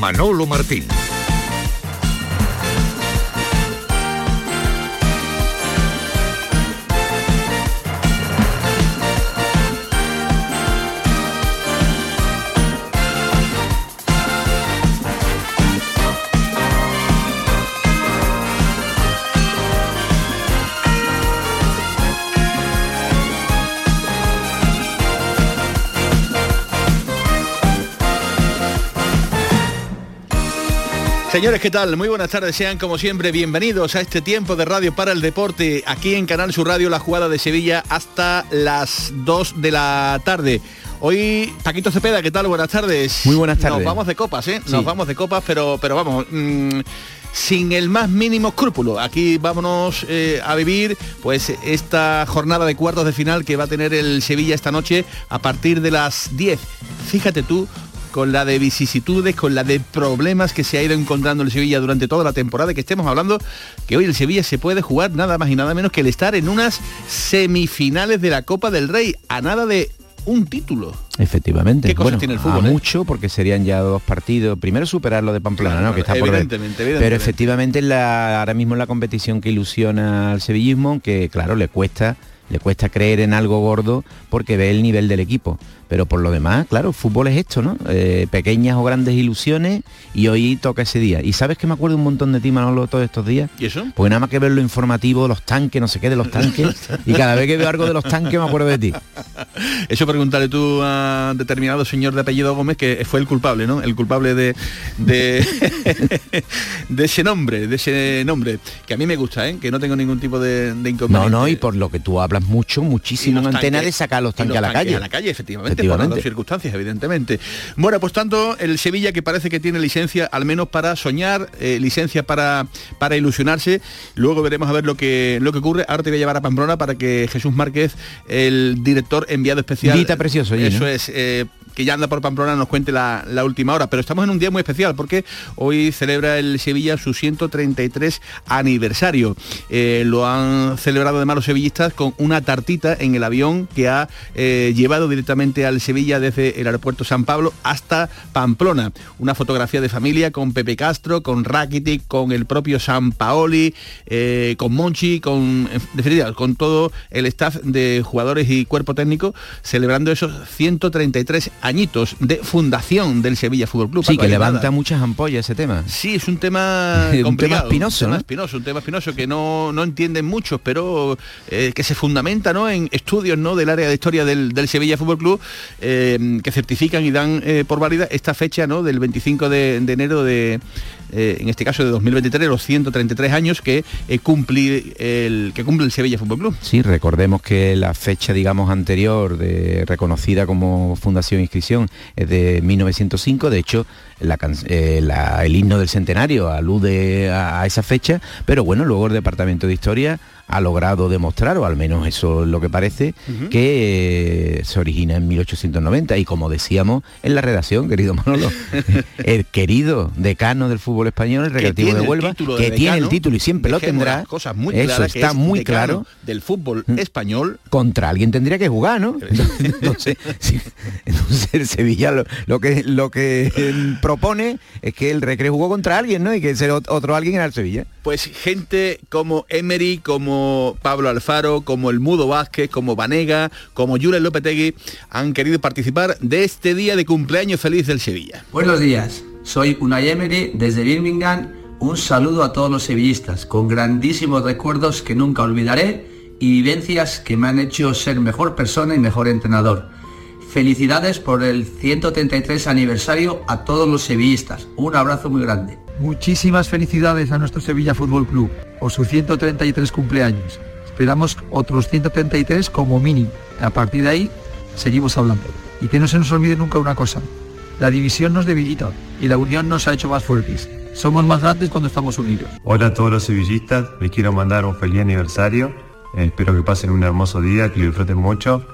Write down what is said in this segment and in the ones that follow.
Manolo Martín. Señores, ¿qué tal? Muy buenas tardes, sean como siempre bienvenidos a este tiempo de Radio para el Deporte, aquí en Canal Sur Radio, la jugada de Sevilla hasta las 2 de la tarde. Hoy, Paquito Cepeda, ¿qué tal? Buenas tardes. Muy buenas tardes. Nos vamos de copas, ¿eh? Nos vamos de copas, pero, pero vamos... Mm, sin el más mínimo escrúpulo. Aquí vámonos eh, a vivir pues esta jornada de cuartos de final que va a tener el Sevilla esta noche a partir de las 10. Fíjate tú con la de vicisitudes, con la de problemas que se ha ido encontrando el Sevilla durante toda la temporada, que estemos hablando que hoy el Sevilla se puede jugar nada más y nada menos que el estar en unas semifinales de la Copa del Rey, a nada de un título. Efectivamente. ¿Qué bueno, tiene el fútbol? Eh? mucho porque serían ya dos partidos. Primero superar lo de Pamplona, ¿no? Que está evidentemente, por Pero efectivamente la, ahora mismo la competición que ilusiona al sevillismo, que claro, le cuesta le cuesta creer en algo gordo porque ve el nivel del equipo. Pero por lo demás, claro, fútbol es esto, ¿no? Eh, pequeñas o grandes ilusiones y hoy toca ese día. ¿Y sabes que me acuerdo un montón de ti, Manolo, todos estos días? ¿Y eso? Porque nada más que ver lo informativo, los tanques, no sé qué, de los tanques. y cada vez que veo algo de los tanques me acuerdo de ti. Eso pregúntale tú a determinado señor de apellido Gómez que fue el culpable, ¿no? El culpable de, de, de ese nombre, de ese nombre. Que a mí me gusta, ¿eh? Que no tengo ningún tipo de, inconveniente. No, no, y por lo que tú hablas mucho, muchísimo en antena de sacar los tanques a la calle. A la calle, efectivamente, por las circunstancias, evidentemente. Bueno, pues tanto el Sevilla que parece que tiene licencia, al menos para soñar, eh, licencia para, para ilusionarse. Luego veremos a ver lo que, lo que ocurre. Ahora te voy a llevar a Pamplona para que Jesús Márquez, el director enviado especial. Vita precioso, Eso es. Eh, que ya anda por Pamplona nos cuente la, última hora. Pero estamos en un día muy especial porque hoy celebra el Sevilla su 133 aniversario. Eh, lo han celebrado además los sevillistas con una tartita en el avión que ha eh, llevado directamente al Sevilla desde el aeropuerto San Pablo hasta Pamplona. Una fotografía de familia con Pepe Castro, con Rakitic, con el propio San Paoli, eh, con Monchi, con, con todo el staff de jugadores y cuerpo técnico celebrando esos 133 añitos de fundación del Sevilla Fútbol Club. Sí, que levanta muchas ampollas ese tema. Sí, es un tema complicado. un tema espinoso, un tema espinoso, un tema espinoso que no, no entienden muchos, pero eh, que se fundamenta ¿no? en estudios ¿no? del área de historia del, Sevilla Fútbol Club eh, que certifican y dan eh, por válida esta fecha ¿no? del 25 de enero de, en este caso de 2023, los 133 años que, cumple el, que cumple el Sevilla Fútbol Club. Sí, recordemos que la fecha, digamos, anterior, de, reconocida como Fundación Inscripción, es de 1905, de hecho, eh, el himno del centenario alude a, esa fecha, pero bueno, luego el Departamento de Historia ha logrado demostrar, o al menos eso es lo que parece, que eh, se origina en 1890 y como decíamos en la redacción, querido Manolo, el querido decano del fútbol español, el Recreativo de Huelva, que tiene el título y siempre lo tendrá, cosas muy eso está muy claro del fútbol mm. español. Contra alguien tendría que jugar, ¿no? entonces, el Sevilla lo, que lo que propone es que el Recre jugó contra alguien, ¿no? Y que ese otro alguien era el Sevilla. Pues gente como Emery, como Pablo Alfaro, como el Mudo Vázquez, como Vanega, como Jules Lopetegui han querido participar de este día de cumpleaños feliz del Sevilla. Buenos días, soy Unai Emery desde Birmingham. Un saludo a todos los sevillistas, con grandísimos recuerdos que nunca olvidaré y vivencias que me han hecho ser mejor persona y mejor entrenador. Felicidades por el 133 aniversario a todos los sevillistas. Un abrazo muy grande. Muchísimas felicidades a nuestro Sevilla Fútbol Club por su 133 cumpleaños. Esperamos otros 133 como mínimo. A partir de ahí seguimos hablando. Y que no se nos olvide nunca una cosa. La división nos debilita y la unión nos ha hecho más fuertes. Somos más grandes cuando estamos unidos. Hola a todos los sevillistas, les quiero mandar un feliz aniversario. Eh, espero que pasen un hermoso día, que lo disfruten mucho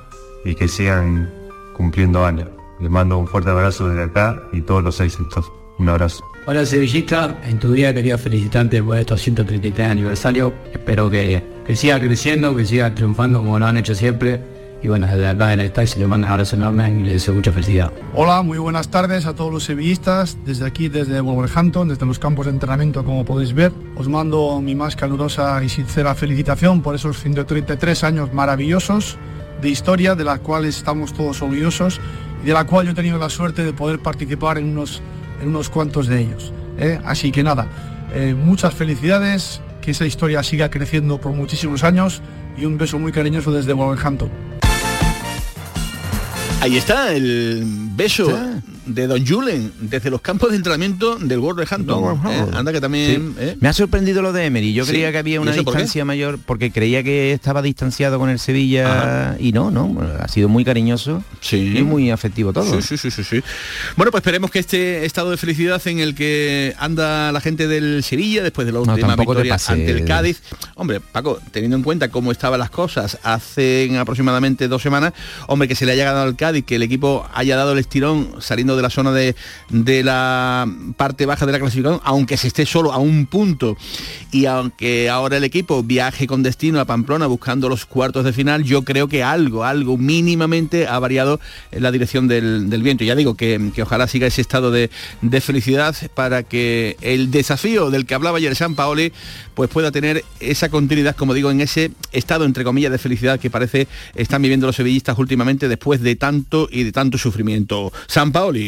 y que sigan cumpliendo años. Les mando un fuerte abrazo desde acá y todos los éxitos. Un abrazo. Hola Sevillista, en tu día quería felicitarte por estos 133 aniversario. Espero que, que siga creciendo, que siga triunfando como lo han hecho siempre y bueno, desde acá en el taxi le mando un abrazo enorme y le deseo mucha felicidad. Hola, muy buenas tardes a todos los sevillistas, desde aquí, desde Wolverhampton, desde los campos de entrenamiento, como podéis ver. Os mando mi más calurosa y sincera felicitación por esos 133 años maravillosos de historia, de las cuales estamos todos orgullosos y de la cual yo he tenido la suerte de poder participar en unos, en unos cuantos de ellos. ¿eh? Así que nada, eh, muchas felicidades, que esa historia siga creciendo por muchísimos años y un beso muy cariñoso desde Wolverhampton. Ahí está el beso de Don Julen desde los campos de entrenamiento del Wolverhampton. ¿eh? Anda que también... Sí. ¿eh? Me ha sorprendido lo de Emery. Yo Sí. creía que había ¿Y una por distancia mayor porque creía que estaba distanciado con el Sevilla y no, no. Ha sido muy cariñoso Sí. y muy afectivo todo. Sí, sí, sí, sí, sí. Bueno, pues esperemos que este estado de felicidad en el que anda la gente del Sevilla después de la No, última te victoria ante el Cádiz. Hombre, Paco, teniendo en cuenta cómo estaban las cosas hace aproximadamente dos semanas, hombre, que se le haya ganado al Cádiz, que el equipo haya dado el estirón saliendo de la zona de, de la parte baja de la clasificación, aunque se esté solo a un punto y aunque ahora el equipo viaje con destino a Pamplona buscando los cuartos de final, yo creo que algo, algo mínimamente ha variado en la dirección del, del viento. Ya digo que, que ojalá siga ese estado de, de felicidad para que el desafío del que hablaba ayer San Paoli pues pueda tener esa continuidad, como digo, en ese estado entre comillas de felicidad que parece están viviendo los sevillistas últimamente después de tanto y de tanto sufrimiento. San Paoli.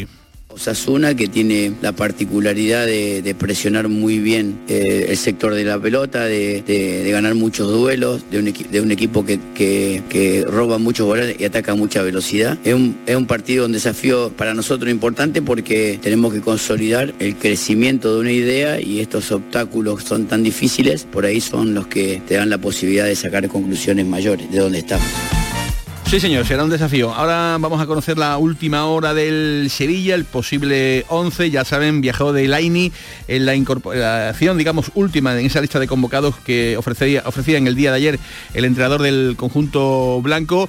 Osasuna que tiene la particularidad de, presionar muy bien eh, el sector de la pelota, de, ganar muchos duelos, de un, equipo que, roba muchos goles y ataca mucha velocidad. Es un, es un partido, un desafío para nosotros importante porque tenemos que consolidar el crecimiento de una idea y estos obstáculos son tan difíciles, por ahí son los que te dan la posibilidad de sacar conclusiones mayores de donde estamos. Sí, señor, será un desafío. Ahora vamos a conocer la última hora del Sevilla, el posible 11. Ya saben, viajó de Laini en la incorporación, digamos, última en esa lista de convocados que ofrecía, ofrecía en el día de ayer el entrenador del conjunto blanco.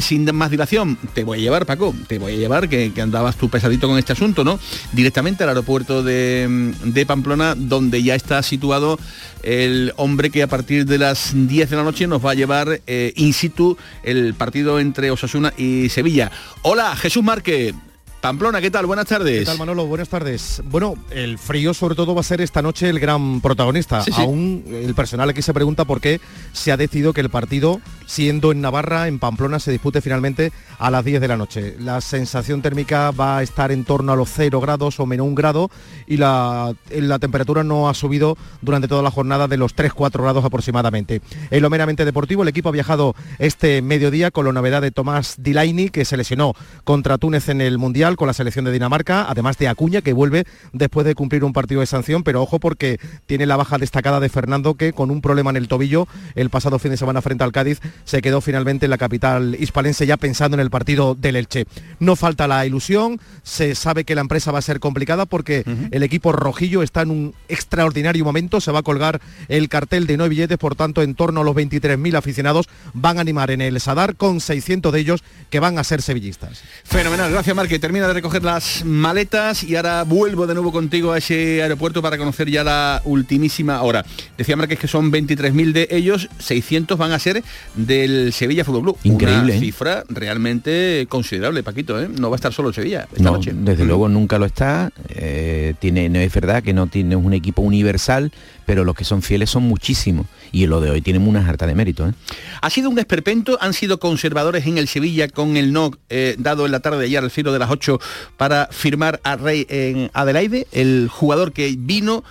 Sin más dilación, te voy a llevar, Paco, te voy a llevar, que, que andabas tú pesadito con este asunto, ¿no? Directamente al aeropuerto de, de Pamplona, donde ya está situado el hombre que a partir de las 10 de la noche nos va a llevar eh, in situ el partido entre Osasuna y Sevilla. Hola, Jesús Márquez. Pamplona, ¿qué tal? Buenas tardes. ¿Qué tal Manolo? Buenas tardes. Bueno, el frío sobre todo va a ser esta noche el gran protagonista. Sí, sí. Aún el personal aquí se pregunta por qué se ha decidido que el partido, siendo en Navarra, en Pamplona, se dispute finalmente a las 10 de la noche. La sensación térmica va a estar en torno a los 0 grados o menos un grado y la, la temperatura no ha subido durante toda la jornada de los 3-4 grados aproximadamente. En lo meramente deportivo, el equipo ha viajado este mediodía con la novedad de Tomás Dilaini, que se lesionó contra Túnez en el Mundial con la selección de Dinamarca, además de Acuña, que vuelve después de cumplir un partido de sanción, pero ojo porque tiene la baja destacada de Fernando, que con un problema en el tobillo el pasado fin de semana frente al Cádiz se quedó finalmente en la capital hispalense ya pensando en el partido del Elche. No falta la ilusión, se sabe que la empresa va a ser complicada porque el equipo rojillo está en un extraordinario momento, se va a colgar el cartel de no billetes, por tanto en torno a los 23.000 aficionados van a animar en el Sadar con 600 de ellos que van a ser sevillistas. Fenomenal, gracias Marque. Termina de recoger las maletas y ahora vuelvo de nuevo contigo a ese aeropuerto para conocer ya la ultimísima hora. Decía Márquez que son 23.000 de ellos, 600 van a ser del Sevilla Fútbol Club. Increíble, Una ¿eh? cifra realmente considerable, Paquito, ¿eh? No va a estar solo el Sevilla esta No, noche. desde Mm. luego nunca lo está. eh, tiene, no es verdad que no tiene un equipo universal, pero los que son fieles son muchísimos. Y lo de hoy tiene una harta de mérito. ¿eh? Ha sido un esperpento, han sido conservadores en el Sevilla con el no eh, dado en la tarde de ayer al filo de las 8 para firmar a Rey en Adelaide, el jugador que vino.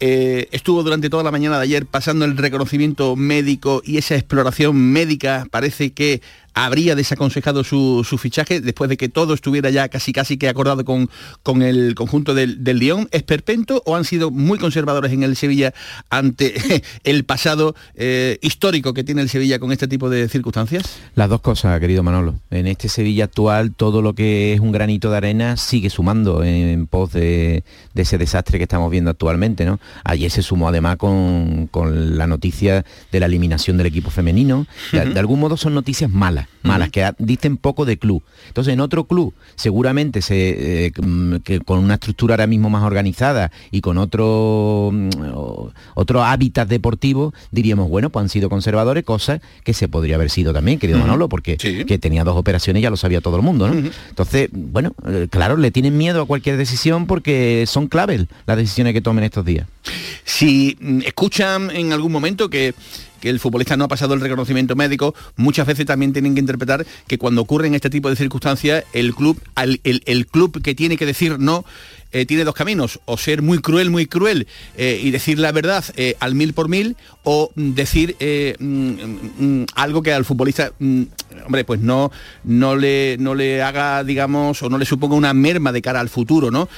eh, estuvo durante toda la mañana de ayer pasando el reconocimiento médico y esa exploración médica parece que habría desaconsejado su, su fichaje después de que todo estuviera ya casi casi que acordado con, con el conjunto del, del Lyon. ¿Esperpento o han sido muy conservadores en el Sevilla ante el pasado eh, histórico que tiene el Sevilla con este tipo de circunstancias? Las dos cosas, querido Manolo. En este Sevilla actual, todo lo que es un granito de arena sigue sumando en pos de, de ese desastre que estamos viendo actualmente. ¿no? Ayer se sumó además con, con la noticia de la eliminación del equipo femenino. De algún modo son noticias malas. Malas, malas, que dicen poco de club. Entonces en otro club, seguramente se, eh, mm, que con una estructura ahora mismo más organizada y con otro, mm, otro hábitat deportivo, diríamos, bueno, pues han sido conservadores, cosas que se podría haber sido también, querido Manolo, porque que tenía dos operaciones ya lo sabía todo el mundo, ¿no? Entonces, bueno, eh, claro, le tienen miedo a cualquier decisión porque son claves las decisiones que tomen estos días. Si mm, escuchan en algún momento que que el futbolista no ha pasado el reconocimiento médico, muchas veces también tienen que interpretar que cuando ocurren este tipo de circunstancias, el club, el club que tiene que decir no eh, tiene dos caminos, o ser muy cruel, muy cruel eh, y decir la verdad eh, al mil por mil, o decir mm, mm, algo que al futbolista, mm, hombre, pues no, no, le, no le haga, digamos, o no le suponga una merma de cara al futuro, ¿no?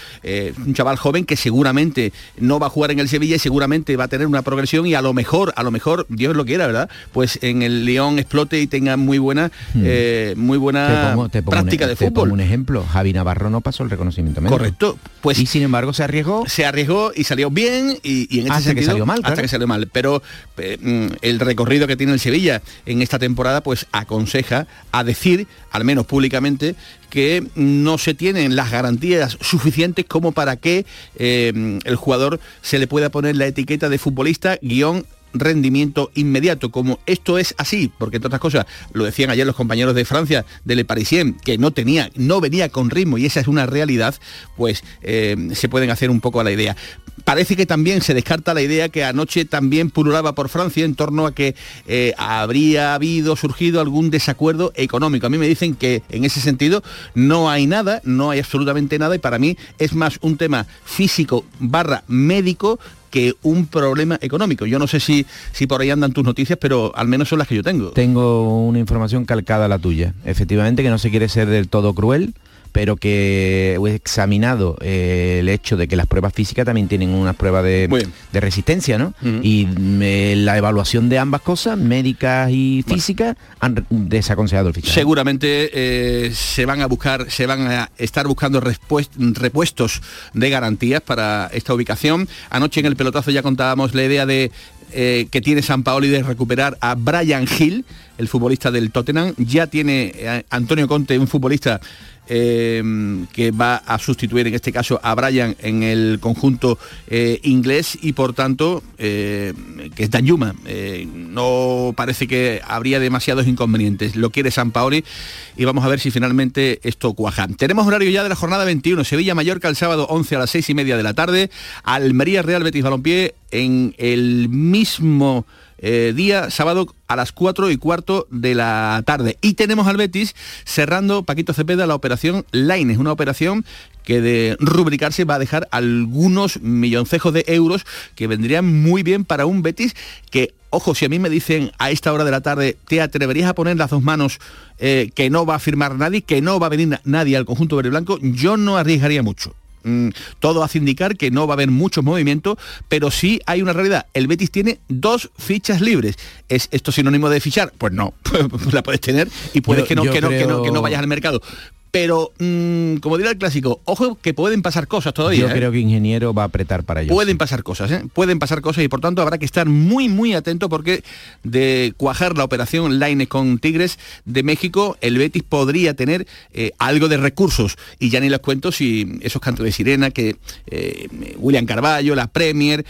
un chaval joven que seguramente no va a jugar en el Sevilla y seguramente va a tener una progresión y a lo mejor, a lo mejor, Dios lo quiera, ¿verdad? Pues en el León explote y tenga muy buena, hmm. muy buena práctica de fútbol. Pongo un ejemplo, Javi Navarro no pasó el reconocimiento médico. Correcto. Pues, y sin embargo se arriesgó. Se arriesgó y salió bien y, en ese hasta que salió mal. Hasta que salió mal. Pero eh, mm, el recorrido que tiene el Sevilla en esta temporada pues aconseja a decir, al menos públicamente, que no se tienen las garantías suficientes como para que eh, el jugador se le pueda poner la etiqueta de futbolista guion rendimiento inmediato, como esto es así, porque entre otras cosas, lo decían ayer los compañeros de Francia, de Le Parisien, que no tenía, no venía con ritmo y esa es una realidad, pues eh, se pueden hacer un poco a la idea. Parece que también se descarta la idea que anoche también pululaba por Francia en torno a que eh, habría habido, surgido algún desacuerdo económico. A mí me dicen que en ese sentido no hay nada, no hay absolutamente nada y para mí es más un tema físico barra médico que un problema económico. Yo no sé si, si por ahí andan tus noticias, pero al menos son las que yo tengo. Tengo una información calcada a la tuya. Efectivamente que no se quiere ser del todo cruel, pero que he examinado eh, el hecho de que las pruebas físicas también tienen unas pruebas de, resistencia, ¿no? Y eh, la evaluación de ambas cosas, médicas y físicas, han desaconsejado el fichaje. Seguramente eh, se van a buscar, se van a estar buscando repuestos de garantías para esta ubicación. Anoche en el pelotazo ya contábamos la idea de que tiene San Paoli de recuperar a Brian Hill, el futbolista del Tottenham. Ya tiene Antonio Conte, un futbolista Em, que va a sustituir en este caso a Brian en el conjunto eh, inglés y por tanto eh, que es Danjuma eh, no parece que habría demasiados inconvenientes. Lo quiere San Paoli y vamos a ver si finalmente esto cuaja. Tenemos horario ya de la jornada 21 Sevilla Mallorca el sábado 11 a las 6 y media de la tarde. Almería Real Betis Balompié en el mismo eh, día sábado a las 4 y cuarto de la tarde. Y tenemos al Betis cerrando Paquito Cepeda la operación Laines, una operación que de rubricarse va a dejar algunos milloncejos de euros que vendrían muy bien para un Betis que, ojo, si a mí me dicen a esta hora de la tarde, ¿te atreverías a poner las dos manos eh, que no va a firmar nadie, que no va a venir nadie al conjunto verde blanco? Yo no arriesgaría mucho. Mm, todo hace indicar que no va a haber muchos movimientos, pero sí hay una realidad. El Betis tiene dos fichas libres. ¿Es esto sinónimo de fichar? Pues no, la puedes tener y puedes que, no, que, no, que, no, que no vayas al mercado pero mm, como dirá el clásico, ojo que pueden pasar cosas todavía. Yo ¿eh? creo que Ingeniero va a apretar para ello. Pueden pasar cosas, ¿eh? pueden pasar cosas y por tanto habrá que estar muy muy atento porque de cuajar la operación Line con Tigres de México, el Betis podría tener eh, algo de recursos y ya ni les cuento si esos cantos de sirena que William Carballo, la Premier,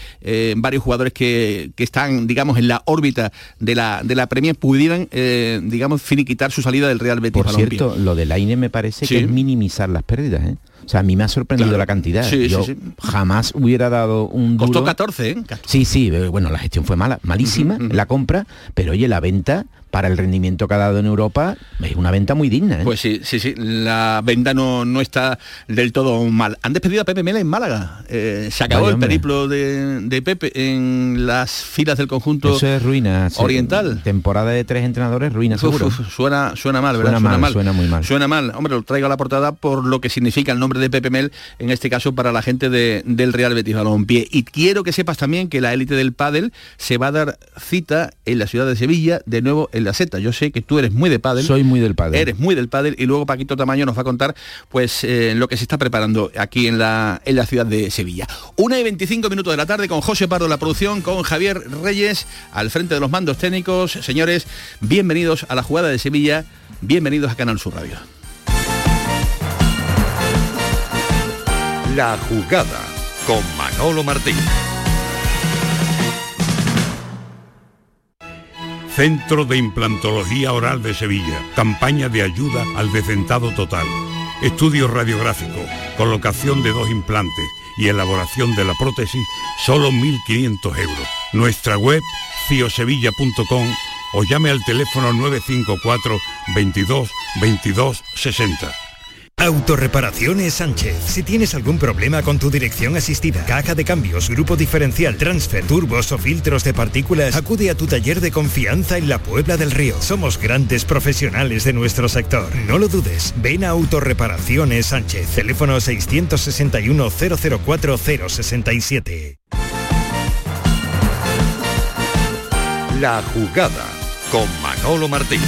varios jugadores que, están digamos en la órbita de la de la Premier pudieran digamos finiquitar su salida del Real Betis. Por cierto, lo de Line me parece que es minimizar las pérdidas. ¿eh? O sea, a mí me ha sorprendido la cantidad. Yo jamás hubiera dado un duro. Costó 14, ¿eh? Sí, sí, eh, bueno, la gestión fue mala, malísima, la compra, pero oye, la venta para el rendimiento que ha dado en Europa es una venta muy digna. ¿eh? Pues sí, sí, sí, la venta no, no está del todo mal. Han despedido a Pepe Mela en Málaga. Eh, se acabó el periplo de, Pepe en las filas del conjunto Eso es ruina, oriental. Temporada de tres entrenadores, ruina seguro. suena, suena mal, ¿verdad? Suena, mal, suena muy mal. Suena mal. Hombre, lo traigo a la portada por lo que significa el nombre de Pepe Mel, en este caso para la gente del Real Betis Balompié. Y quiero que sepas también que la élite del pádel se va a dar cita en la ciudad de Sevilla, de nuevo en la Z. Yo sé que tú eres muy de pádel. Soy muy del pádel. Eres muy del pádel y luego Paquito Tamaño nos va a contar pues eh, lo que se está preparando aquí en la, en la ciudad de Sevilla. Una y 25 minutos de la tarde con José Pardo la producción, con Javier Reyes al frente de los mandos técnicos. Señores, bienvenidos a la jugada de Sevilla, bienvenidos a Canal Sur Radio. La jugada con Manolo Martín. Centro de Implantología Oral de Sevilla. Campaña de ayuda al decentado total. Estudio radiográfico, colocación de dos implantes y elaboración de la prótesis, solo 1.500 euros. Nuestra web, ciosevilla.com o llame al teléfono 954 22 22 60. Autorreparaciones Sánchez. Si tienes algún problema con tu dirección asistida, caja de cambios, grupo diferencial, transfer, turbos o filtros de partículas, acude a tu taller de confianza en la Puebla del Río. Somos grandes profesionales de nuestro sector. No lo dudes. Ven a Autorreparaciones Sánchez. Teléfono 661 004 067. La jugada con Manolo Martín.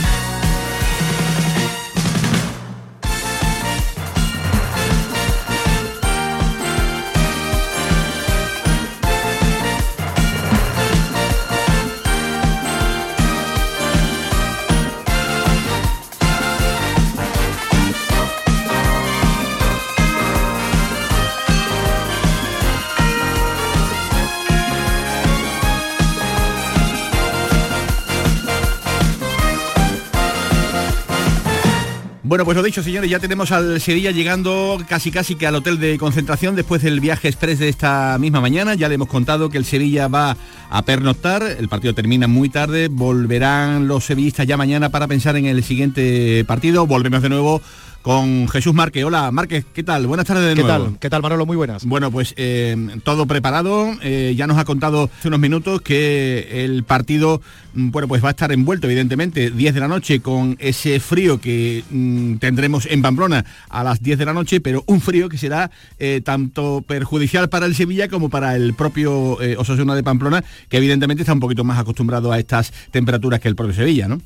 Bueno, pues lo dicho, señores, ya tenemos al Sevilla llegando casi casi que al hotel de concentración después del viaje express de esta misma mañana. Ya le hemos contado que el Sevilla va a pernoctar, el partido termina muy tarde, volverán los sevillistas ya mañana para pensar en el siguiente partido. Volvemos de nuevo con Jesús Márquez. Hola, Márquez, ¿qué tal? Buenas tardes de ¿Qué nuevo. tal? ¿Qué tal, Manolo? Muy buenas. Bueno, pues eh, todo preparado. Eh, ya nos ha contado hace unos minutos que el partido, mm, bueno, pues va a estar envuelto, evidentemente, 10 de la noche con ese frío que mm, tendremos en Pamplona a las 10 de la noche, pero un frío que será eh, tanto perjudicial para el Sevilla como para el propio Osasuna de Pamplona, que evidentemente está un poquito más acostumbrado a estas temperaturas que el propio Sevilla, ¿no?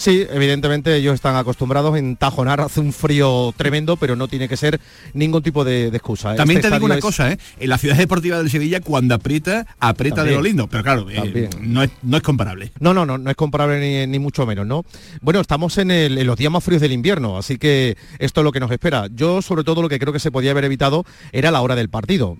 Sí, evidentemente ellos están acostumbrados en tajonar, hace un frío tremendo, pero no tiene que ser ningún tipo de, excusa. ¿eh? También este te digo una cosa, ¿eh? en la ciudad deportiva del Sevilla cuando aprieta, aprieta de lo lindo, pero claro, eh, no, es, no es comparable. No, no, no, no es comparable ni, mucho menos, ¿no? Bueno, estamos en, en, los días más fríos del invierno, así que esto es lo que nos espera. Yo sobre todo lo que creo que se podía haber evitado era la hora del partido.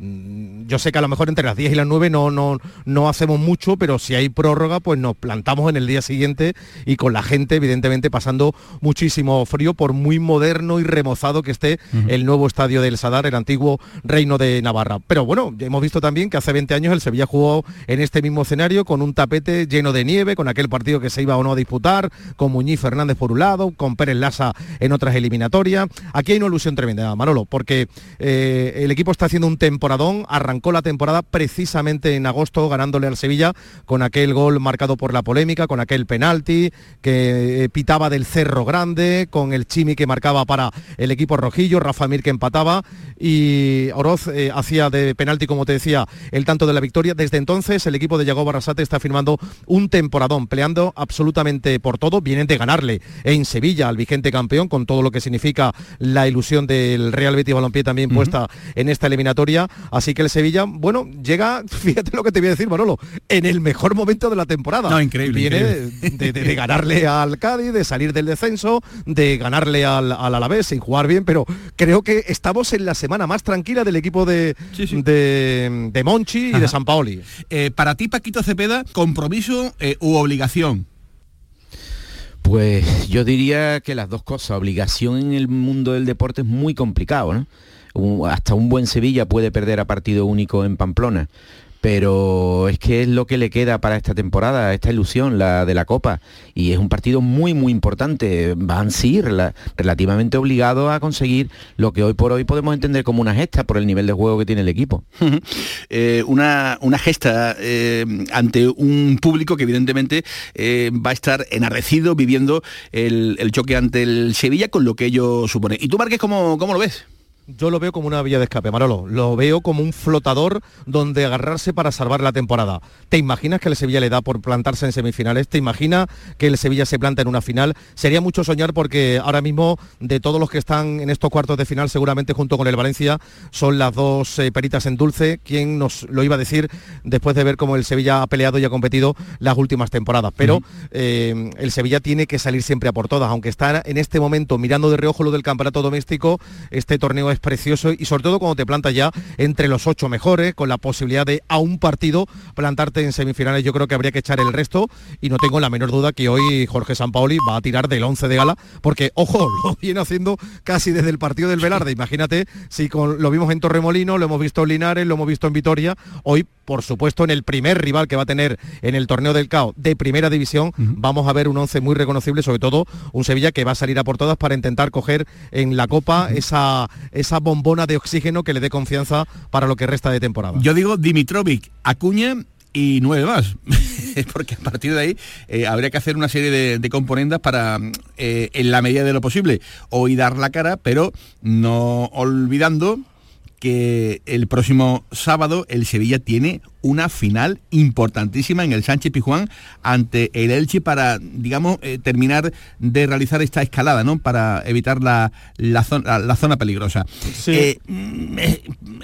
Yo sé que a lo mejor entre las 10 y las 9 no, no, no hacemos mucho, pero si hay prórroga, pues nos plantamos en el día siguiente y con la gente evidentemente pasando muchísimo frío por muy moderno y remozado que esté el nuevo estadio del Sadar, el antiguo Reino de Navarra. Pero bueno, hemos visto también que hace 20 años el Sevilla jugó en este mismo escenario con un tapete lleno de nieve, con aquel partido que se iba o no a disputar, con Muñiz Fernández por un lado, con Pérez Lasa en otras eliminatorias. Aquí hay una ilusión tremenda, Manolo, porque eh, el equipo está haciendo un temporadón, arrancó la temporada precisamente en agosto ganándole al Sevilla con aquel gol marcado por la polémica, con aquel penalti que eh, pitaba del Cerro Grande, con el Chimi que marcaba para el equipo rojillo, Rafa Mir que empataba y Oroz eh, hacía de penalti, como te decía, el tanto de la victoria. Desde entonces el equipo de Yago Barrasate está firmando un temporadón, peleando absolutamente por todo. Vienen de ganarle en Sevilla al vigente campeón, con todo lo que significa la ilusión del Real Betis Balompié también puesta en esta eliminatoria. Así que el Sevilla, bueno, llega, fíjate lo que te voy a decir, Manolo, en el mejor momento de la temporada. No, increíble. Viene de ganarle al Cádiz, de salir del descenso, de ganarle al, al Alavés y jugar bien, pero creo que estamos en la semana más tranquila del equipo de, de, Monchi y de San Paoli. Eh, para ti, Paquito Cepeda, compromiso eh, u obligación. Pues yo diría que las dos cosas. Obligación en el mundo del deporte es muy complicado, ¿no? Hasta un buen Sevilla puede perder a partido único en Pamplona pero es que es lo que le queda para esta temporada, esta ilusión, la de la Copa. Y es un partido muy, muy importante. Van sí relativamente obligado a conseguir lo que hoy por hoy podemos entender como una gesta por el nivel de juego que tiene el equipo. Eh, una, una, gesta eh, ante un público que evidentemente eh, va a estar enardecido viviendo el, choque ante el Sevilla con lo que ello supone. ¿Y tú, Márquez, cómo, cómo lo ves? Yo lo veo como una vía de escape, Marolo. Lo veo como un flotador donde agarrarse para salvar la temporada. ¿Te imaginas que el Sevilla le da por plantarse en semifinales? ¿Te imaginas que el Sevilla se planta en una final? Sería mucho soñar porque ahora mismo de todos los que están en estos cuartos de final, seguramente junto con el Valencia, son las dos eh, peritas en dulce. ¿Quién nos lo iba a decir después de ver cómo el Sevilla ha peleado y ha competido las últimas temporadas? Pero eh, el Sevilla tiene que salir siempre a por todas, aunque está en este momento mirando de reojo lo del campeonato doméstico, este torneo es precioso y sobre todo cuando te plantas ya entre los ocho mejores, con la posibilidad de a un partido plantarte en semifinales, yo creo que habría que echar el resto y no tengo la menor duda que hoy Jorge Sampaoli va a tirar del 11 de gala, porque ojo, lo viene haciendo casi desde el partido del Velarde, imagínate si con, lo vimos en Torremolino, lo hemos visto en Linares, lo hemos visto en Vitoria, hoy por supuesto en el primer rival que va a tener en el torneo del CAO de primera división, vamos a ver un 11 muy reconocible, sobre todo un Sevilla que va a salir a por todas para intentar coger en la Copa esa, esa bombona de oxígeno que le dé confianza para lo que resta de temporada. Yo digo Dimitrovic, Acuña y nueve más. Porque a partir de ahí eh, habría que hacer una serie de, componentes para, eh, en la medida de lo posible, hoy dar la cara, pero no olvidando que el próximo sábado el Sevilla tiene una final importantísima en el Sánchez Pijuán ante el Elche para, digamos, eh, terminar de realizar esta escalada, ¿no? Para evitar la, la, zona, la zona, peligrosa. Eh, mm, eh,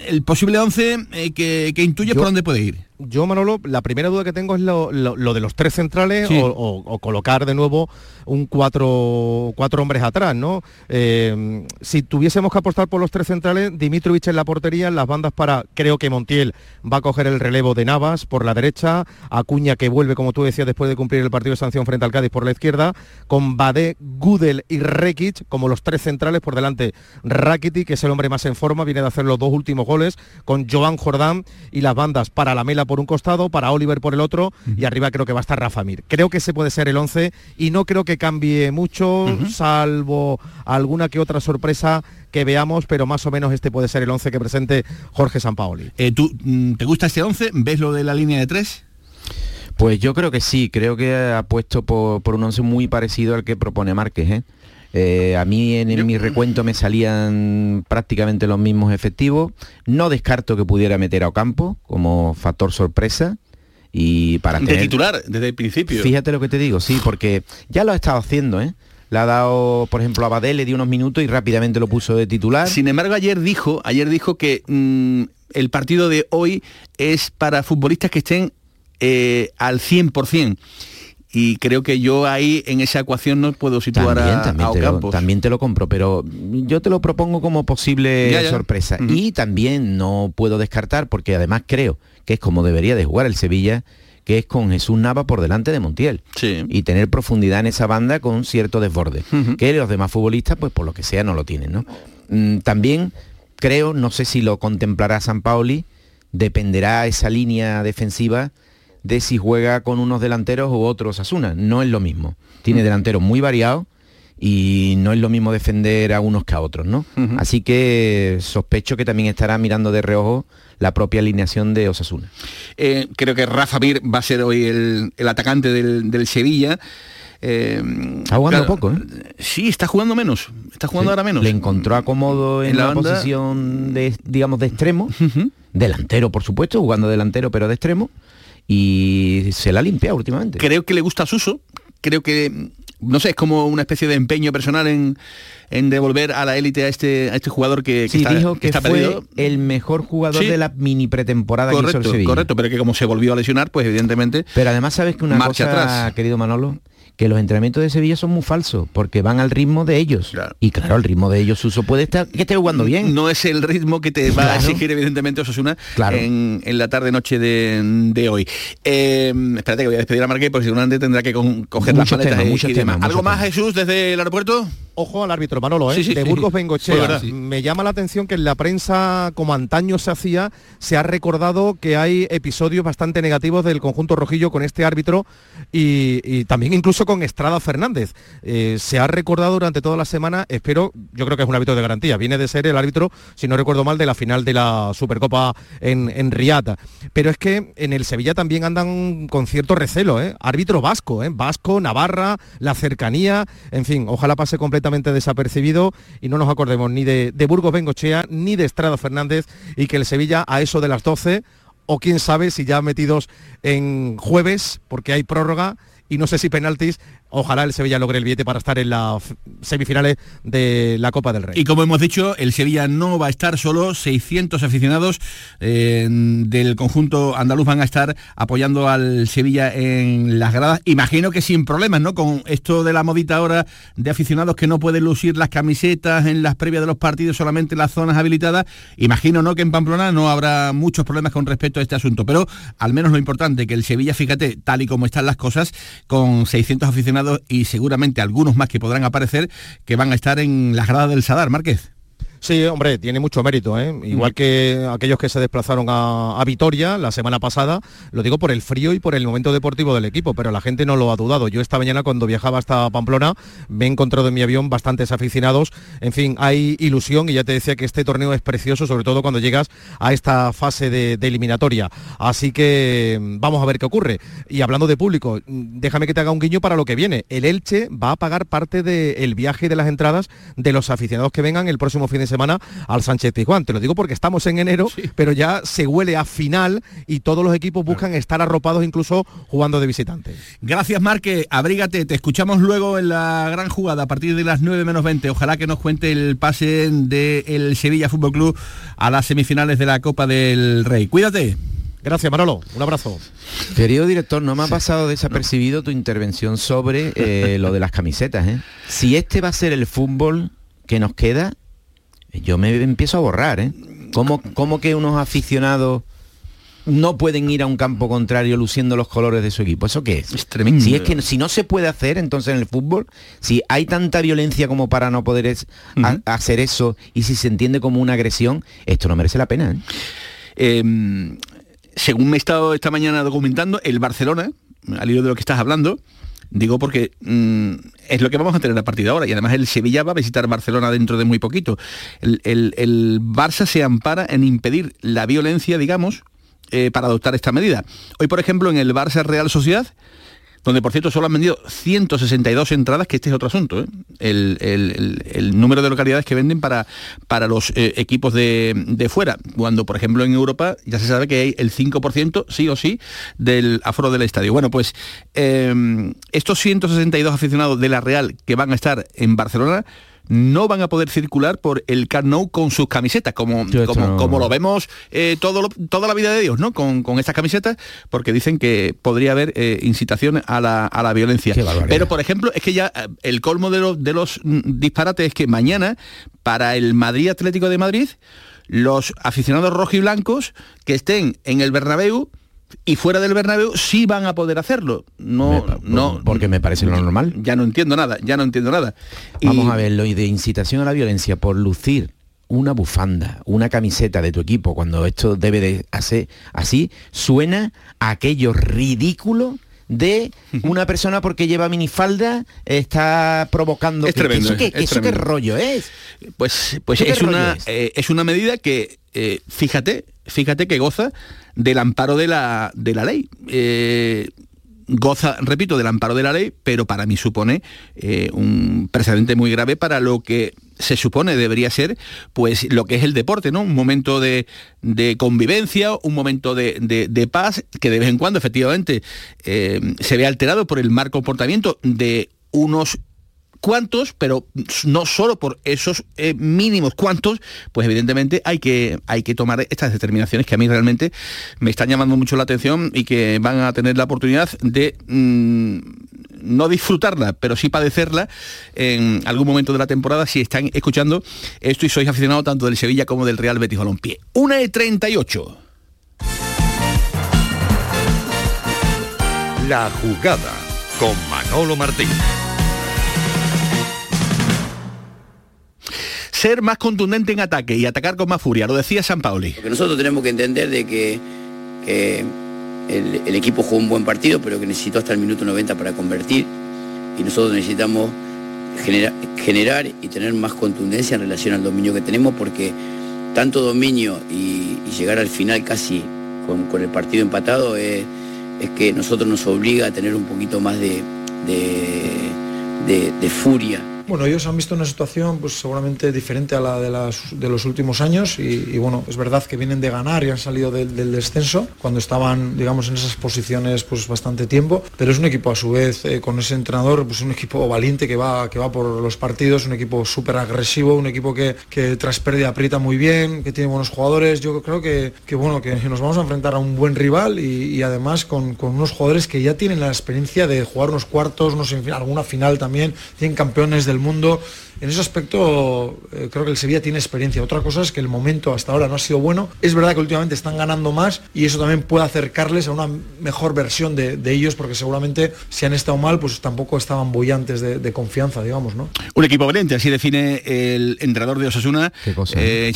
el posible 11 que, que, intuyes por dónde puede ir. Yo, Manolo, la primera duda que tengo es lo, de los tres centrales o, colocar de nuevo un cuatro, cuatro hombres atrás, ¿no? si tuviésemos que apostar por los tres centrales, Dimitrovich en la portería, las bandas para, creo que Montiel va a coger el relevo de Navas por la derecha, Acuña que vuelve, como tú decías, después de cumplir el partido de sanción frente al Cádiz por la izquierda, con Badé, Gudel y Rekic como los tres centrales por delante. Rakitic, que es el hombre más en forma, viene de hacer los dos últimos goles, con Joan Jordán y las bandas para la Mela por un costado, para Oliver por el otro, y arriba creo que va a estar Rafa Mir. Creo que ese puede ser el 11 y no creo que cambie mucho, salvo alguna que otra sorpresa que veamos, pero más o menos este puede ser el 11 que presente Jorge Sampaoli. Eh, ¿tú, mm, ¿Te gusta este 11? ¿Ves lo de la línea de tres? Pues yo creo que sí, creo que ha puesto por, un 11 muy parecido al que propone Márquez. ¿eh? Eh, a mí en, mi recuento me salían prácticamente los mismos efectivos. No descarto que pudiera meter a Ocampo como factor sorpresa. Y para de titular desde el principio. Fíjate lo que te digo, sí, porque ya lo ha estado haciendo, ¿eh? Le ha dado, por ejemplo, a Badel, le dio unos minutos y rápidamente lo puso de titular. Sin embargo, ayer dijo, ayer dijo que mm, el partido de hoy es para futbolistas que estén eh, al 100%. Y creo que yo ahí en esa ecuación no puedo situar a, también, te lo, también te lo compro, pero yo te lo propongo como posible sorpresa. Y también no puedo descartar, porque además creo que es como debería de jugar el Sevilla, que es con Jesús Nava por delante de Montiel. Y tener profundidad en esa banda con cierto desborde. Que los demás futbolistas, pues por lo que sea, no lo tienen. ¿no? Mm, también creo, no sé si lo contemplará San Paoli, dependerá esa línea defensiva de si juega con unos delanteros u otros Asuna. No es lo mismo. Tiene delanteros muy variados y no es lo mismo defender a unos que a otros, ¿no? Así que sospecho que también estará mirando de reojo la propia alineación de Osasuna. Eh, creo que Rafa Mir va a ser hoy el, atacante del, Sevilla. Eh, está jugando poco, ¿eh? Sí, está jugando menos. Está jugando ahora menos. Le encontró acomodo en, la, posición de, digamos, de extremo. Delantero, por supuesto, jugando delantero, pero de extremo. Y se la ha limpiado últimamente. Creo que le gusta Suso. Creo que no sé, es como una especie de empeño personal en, devolver a la élite a este, a este jugador que, sí, dijo que, está fue el mejor jugador de la mini pretemporada correcto, que hizo el Correcto, pero que como se volvió a lesionar, pues evidentemente... Pero además sabes que una cosa, atrás. querido Manolo, que los entrenamientos de Sevilla son muy falsos, porque van al ritmo de ellos. Y claro, el ritmo de ellos, Uso puede estar, que esté jugando bien. No es el ritmo que te va a exigir, evidentemente, Osasuna en, en, la tarde-noche de, hoy. Eh, espérate que voy a despedir a Marqués, porque seguramente tendrá que coger las maletas y, demás. ¿Algo más, Jesús, desde el aeropuerto? Ojo al árbitro Manolo, ¿eh? de Burgos Bengochea. Me llama la atención que en la prensa, como antaño se hacía, se ha recordado que hay episodios bastante negativos del conjunto rojillo con este árbitro y también incluso con Estrada Fernández. Eh, se ha recordado durante toda la semana, espero, yo creo que es un árbitro de garantía, viene de ser el árbitro, si no recuerdo mal, de la final de la Supercopa en, en Riata. Pero es que en el Sevilla también andan con cierto recelo, ¿eh? árbitro vasco, ¿eh? vasco, Navarra, la cercanía, en fin, ojalá pase completa desapercibido y no nos acordemos ni de, de Burgos Bengochea ni de Estrada Fernández y que el Sevilla a eso de las 12 o quién sabe si ya metidos en jueves porque hay prórroga y no sé si penaltis ojalá el Sevilla logre el billete para estar en las semifinales de la Copa del Rey. Y como hemos dicho, el Sevilla no va a estar solo, 600 aficionados eh, del conjunto andaluz van a estar apoyando al Sevilla en las gradas, imagino que sin problemas, ¿no? Con esto de la modita ahora de aficionados que no pueden lucir las camisetas en las previas de los partidos, solamente en las zonas habilitadas, imagino, ¿no? Que en Pamplona no habrá muchos problemas con respecto a este asunto, pero al menos lo importante, que el Sevilla, fíjate, tal y como están las cosas, con 600 aficionados y seguramente algunos más que podrán aparecer que van a estar en las gradas del Sadar, Márquez. Sí, hombre, tiene mucho mérito, ¿eh? igual que aquellos que se desplazaron a, Vitoria la semana pasada, lo digo por el frío y por el momento deportivo del equipo, pero la gente no lo ha dudado. Yo esta mañana cuando viajaba hasta Pamplona me he encontrado en mi avión bastantes aficionados, en fin, hay ilusión y ya te decía que este torneo es precioso, sobre todo cuando llegas a esta fase de, eliminatoria. Así que mm, vamos a ver qué ocurre. Y hablando de público, mm, déjame que te haga un guiño para lo que viene. El Elche va a pagar parte del viaje y de las entradas de los aficionados que vengan el próximo fin de semana al Sánchez Pizjuán. Te lo digo porque estamos en enero, pero ya se huele a final y todos los equipos buscan estar arropados incluso jugando de visitante. Gracias, Marque. Abrígate. Te escuchamos luego en la gran jugada a partir de las 9 menos 20. Ojalá que nos cuente el pase del Sevilla Fútbol Club a las semifinales de la Copa del Rey. Cuídate. Gracias, Manolo. Un abrazo. Querido director, no me ha pasado desapercibido tu intervención sobre eh, lo de las camisetas. ¿eh? Si este va a ser el fútbol que nos queda, yo me empiezo a borrar, ¿eh? ¿Cómo, que unos aficionados no pueden ir a un campo contrario luciendo los colores de su equipo. ¿Eso qué es? Es tremendo. Si es que si no se puede hacer entonces en el fútbol, si hay tanta violencia como para no poder hacer eso y si se entiende como una agresión, esto no merece la pena. ¿eh? Em, según me he estado esta mañana documentando, el Barcelona, al hilo de lo que estás hablando, Digo porque mm, es lo que vamos a tener a partir de ahora y además el Sevilla va a visitar Barcelona dentro de muy poquito. El, el, Barça se ampara en impedir la violencia, digamos, eh, para adoptar esta medida. Hoy, por ejemplo, en el Barça Real Sociedad, donde por cierto solo han vendido 162 entradas, que este es otro asunto, ¿eh? el, número de localidades que venden para, para los eh, equipos de, fuera, cuando por ejemplo en Europa ya se sabe que hay el 5% sí o sí del aforo del estadio. Bueno, pues em, estos 162 aficionados de la Real que van a estar en Barcelona, no van a poder circular por el Camp Nou con sus camisetas, como, como, lo vemos eh, todo toda la vida de Dios, ¿no? Con, estas camisetas, porque dicen que podría haber eh, incitación a la, violencia. Pero, por ejemplo, es que ya eh, el colmo de, de los mm, disparates es que mañana, para el Madrid Atlético de Madrid, los aficionados rojiblancos que estén en el Bernabéu y fuera del Bernabéu sí van a poder hacerlo. No, no, porque me parece lo normal. Ya no entiendo nada, ya no entiendo nada. Vamos a verlo y de incitación a la violencia por lucir una bufanda, una camiseta de tu equipo cuando esto debe de hacer así, suena a aquello ridículo de una persona porque lleva minifalda está provocando es tremendo, ¿Eso, qué, rollo es pues pues es una eh, es? una medida que eh, fíjate fíjate que goza del amparo de la, de la ley. Eh, goza, repito, del amparo de la ley, pero para mí supone eh, un precedente muy grave para lo que se supone debería ser pues lo que es el deporte, ¿no? Un momento de, convivencia, un momento de, paz, que de vez en cuando efectivamente eh, se ve alterado por el mal comportamiento de unos cuántos, pero no solo por esos eh, mínimos cuantos, pues evidentemente hay que, hay que tomar estas determinaciones que a mí realmente me están llamando mucho la atención y que van a tener la oportunidad de mm, no disfrutarla, pero sí padecerla en algún momento de la temporada si están escuchando esto y sois aficionados tanto del Sevilla como del Real Betis Balompié. Una de 38. La jugada con Manolo Martín. Ser más contundente en ataque y atacar con más furia, lo decía San Pauli. Porque nosotros tenemos que entender de que, el, equipo jugó un buen partido, pero que necesitó hasta el minuto 90 para convertir y nosotros necesitamos generar y tener más contundencia en relación al dominio que tenemos porque tanto dominio y, llegar al final casi con, el partido empatado es, que nosotros nos obliga a tener un poquito más de, de furia Bueno, ellos han visto una situación pues seguramente diferente a la de, las, de los últimos años y, bueno, es verdad que vienen de ganar y han salido del, descenso cuando estaban, digamos, en esas posiciones pues bastante tiempo, pero es un equipo a su vez eh, con ese entrenador, pues un equipo valiente que va, que va por los partidos, un equipo súper agresivo, un equipo que, que tras pérdida aprieta muy bien, que tiene buenos jugadores. Yo creo que, que bueno, que nos vamos a enfrentar a un buen rival y, además con, con, unos jugadores que ya tienen la experiencia de jugar unos cuartos, unos, alguna final también, tienen campeones del mundo en ese aspecto eh, creo que el Sevilla tiene experiencia. Otra cosa es que el momento hasta ahora no ha sido bueno. Es verdad que últimamente están ganando más y eso también puede acercarles a una mejor versión de, ellos porque seguramente si han estado mal pues tampoco estaban bollantes de, confianza, digamos, ¿no? Un equipo valiente, así define el entrenador de Osasuna. ¿Qué cosa? Eh,